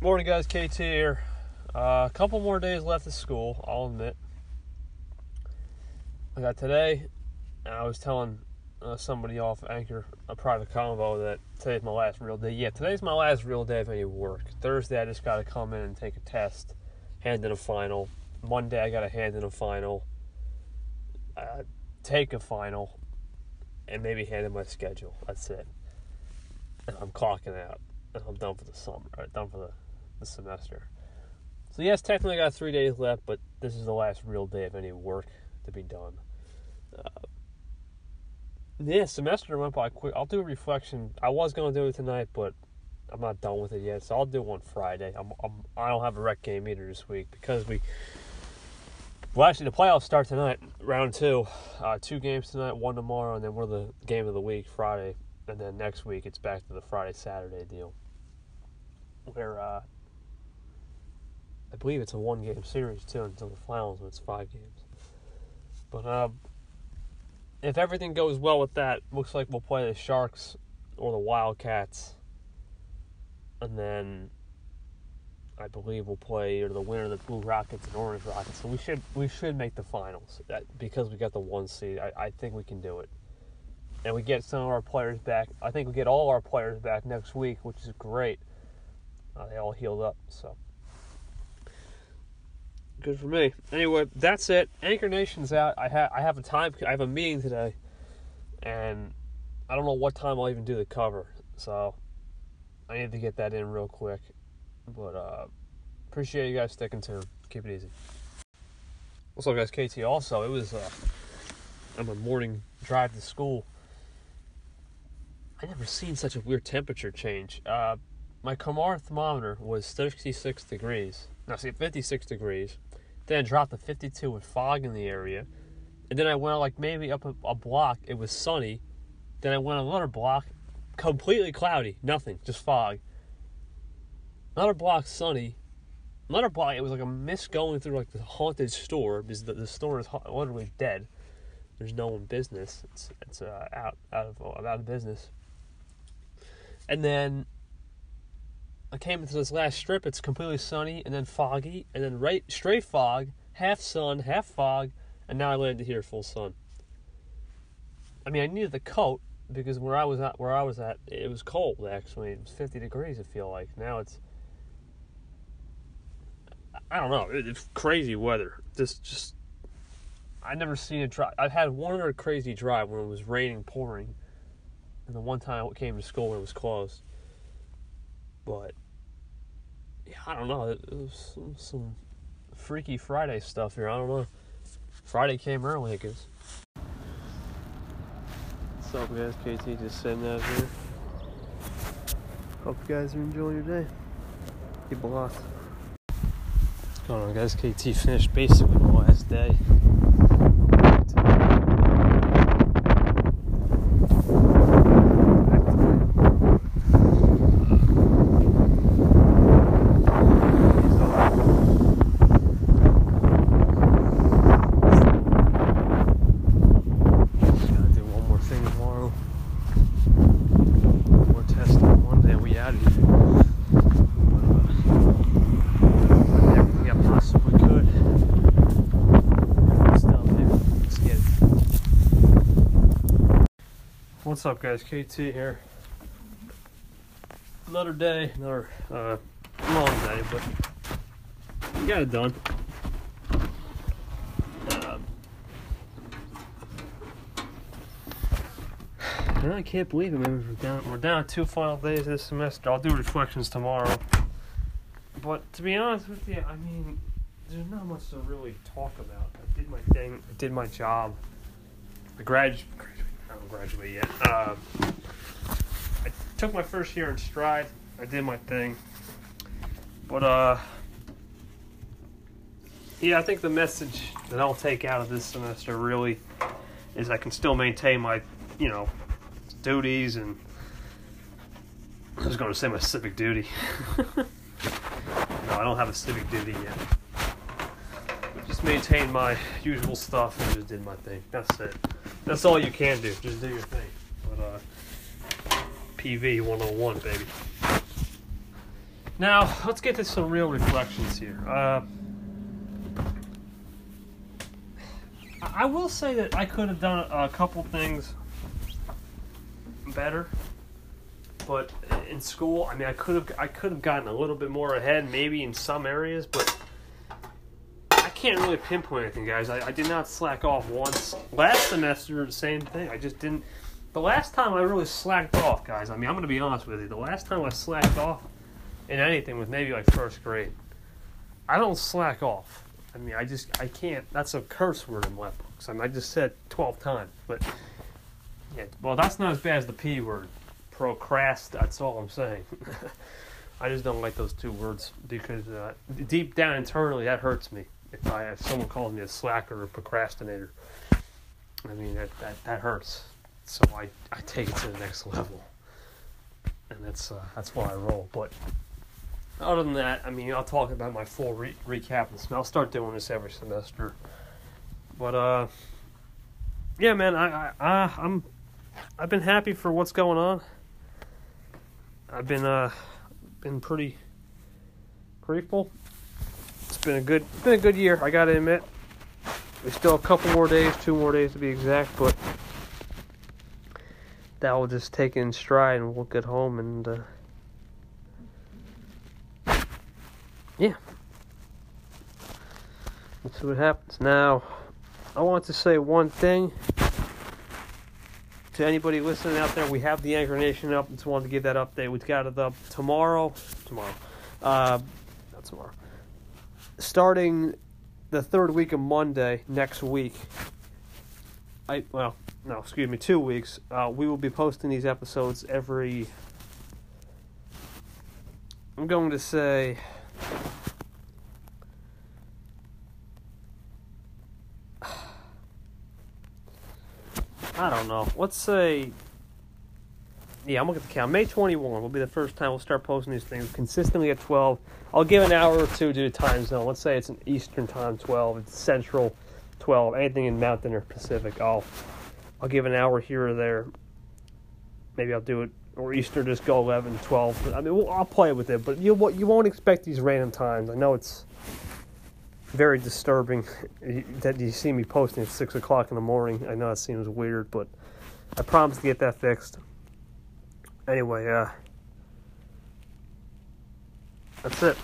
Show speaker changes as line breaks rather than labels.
Morning, guys. KT here. Uh, a couple more days left of school, I'll admit. I got today, I was telling uh, somebody off Anchor, a private convo, that today's my last real day. Yeah, today's my last real day of any work. Thursday, I just got to come in and take a test, hand in a final. Monday, I got to hand in a final, uh, take a final, and maybe hand in my schedule. That's it. And I'm clocking out. And I'm done for the summer, right? Done for the, the semester. So, yes, technically I got three days left, but this is the last real day of any work to be done. Uh, yeah, semester went by quick. I'll do a reflection. I was going to do it tonight, but I'm not done with it yet, so I'll do one Friday. I'm, I'm, I don't have a rec game either this week because we. Well, actually, the playoffs start tonight, round two. Uh, two games tonight, one tomorrow, and then we're the game of the week Friday. And then next week, it's back to the Friday Saturday deal. Where uh, I believe it's a one game series too until the finals, when it's five games. But uh, if everything goes well with that, looks like we'll play the Sharks or the Wildcats, and then I believe we'll play either the winner of the Blue Rockets and Orange Rockets. So we should we should make the finals that, because we got the one seed. I, I think we can do it, and we get some of our players back. I think we get all our players back next week, which is great. Uh, they all healed up, so good for me. Anyway, that's it. Anchor Nation's out. I have I have a time. I have a meeting today, and I don't know what time I'll even do the cover. So I need to get that in real quick. But uh, appreciate you guys sticking to. Keep it easy. What's up, guys? KT. Also, it was uh, on a morning drive to school. I never seen such a weird temperature change. Uh, my Kamar thermometer was 66 degrees. Now, see, 56 degrees. Then it dropped to 52 with fog in the area. And then I went like maybe up a, a block. It was sunny. Then I went another block, completely cloudy, nothing, just fog. Another block sunny. Another block, it was like a mist going through like the haunted store because the, the store is ha- literally dead. There's no one business. It's it's uh, out out of out of business. And then I came into this last strip. It's completely sunny and then foggy, and then right straight fog, half sun, half fog, and now I landed here full sun. I mean, I needed the coat because where I was at, where I was at, it was cold. Actually, it was 50 degrees. I feel like now it's. I don't know. It's crazy weather. This just. I never seen a drive. I've had one other crazy drive when it was raining, pouring, and the one time I came to school when it was closed. But yeah, I don't know. It some, some freaky Friday stuff here. I don't know. Friday came early, I guess. What's up, guys? KT just sitting out here. Hope you guys are enjoying your day. Keep lost. What's going on, guys? KT finished basically the last day. Gotta do one more thing tomorrow. One more test on Monday, and we out of here. But, uh, everything I possibly could. Good stuff, baby. Let's get it. What's up, guys? KT here. Another day, another uh, long day, but we got it done. Um, And I can't believe it, man. We're down, we're down two final days this semester. I'll do reflections tomorrow. But to be honest with you, I mean, there's not much to really talk about. I did my thing. I did my job. I grad, don't graduate yet. Uh, I took my first year in stride. I did my thing. But uh, yeah, I think the message that I'll take out of this semester really is I can still maintain my, you know, duties and I was going to say my civic duty. no, I don't have a civic duty yet. Just maintain my usual stuff and just did my thing. That's it. That's all you can do. Just do your thing. But uh, PV 101, baby. Now, let's get to some real reflections here. Uh, I will say that I could have done a couple things better, but in school, I mean, I could have I could have gotten a little bit more ahead, maybe in some areas, but can't really pinpoint anything, guys. I, I did not slack off once. Last semester, the same thing. I just didn't. The last time I really slacked off, guys. I mean, I'm going to be honest with you. The last time I slacked off in anything was maybe like first grade. I don't slack off. I mean, I just I can't. That's a curse word in my books. I mean, I just said 12 times, but yeah. Well, that's not as bad as the p word, procrast. That's all I'm saying. I just don't like those two words because uh, deep down internally that hurts me. If I if someone calls me a slacker or procrastinator, I mean that that, that hurts. So I, I take it to the next level, and that's uh, that's why I roll. But other than that, I mean, I'll talk about my full re- recap and I'll start doing this every semester. But uh, yeah, man, I, I I'm I've been happy for what's going on. I've been uh been pretty grateful. Been a good been a good year. I gotta admit. We still a couple more days, two more days to be exact, but that will just take it in stride, and we'll get home and. Uh, yeah. Let's see what happens. Now, I want to say one thing to anybody listening out there. We have the Anchor Nation up. Just wanted to give that update. We've got it up tomorrow. Tomorrow. Uh, not tomorrow. Starting the third week of Monday next week. I well, no, excuse me, two weeks. Uh, we will be posting these episodes every. I'm going to say I don't know. Let's say. Yeah, I'm looking at the count. May 21 will be the first time we'll start posting these things consistently at 12. I'll give an hour or two due to time zone. Let's say it's an Eastern time 12, it's Central 12, anything in Mountain or Pacific. I'll I'll give an hour here or there. Maybe I'll do it or Eastern just go 11, 12. I mean, we'll, I'll play with it, but you you won't expect these random times. I know it's very disturbing that you see me posting at six o'clock in the morning. I know it seems weird, but I promise to get that fixed. Anyway, uh, that's it.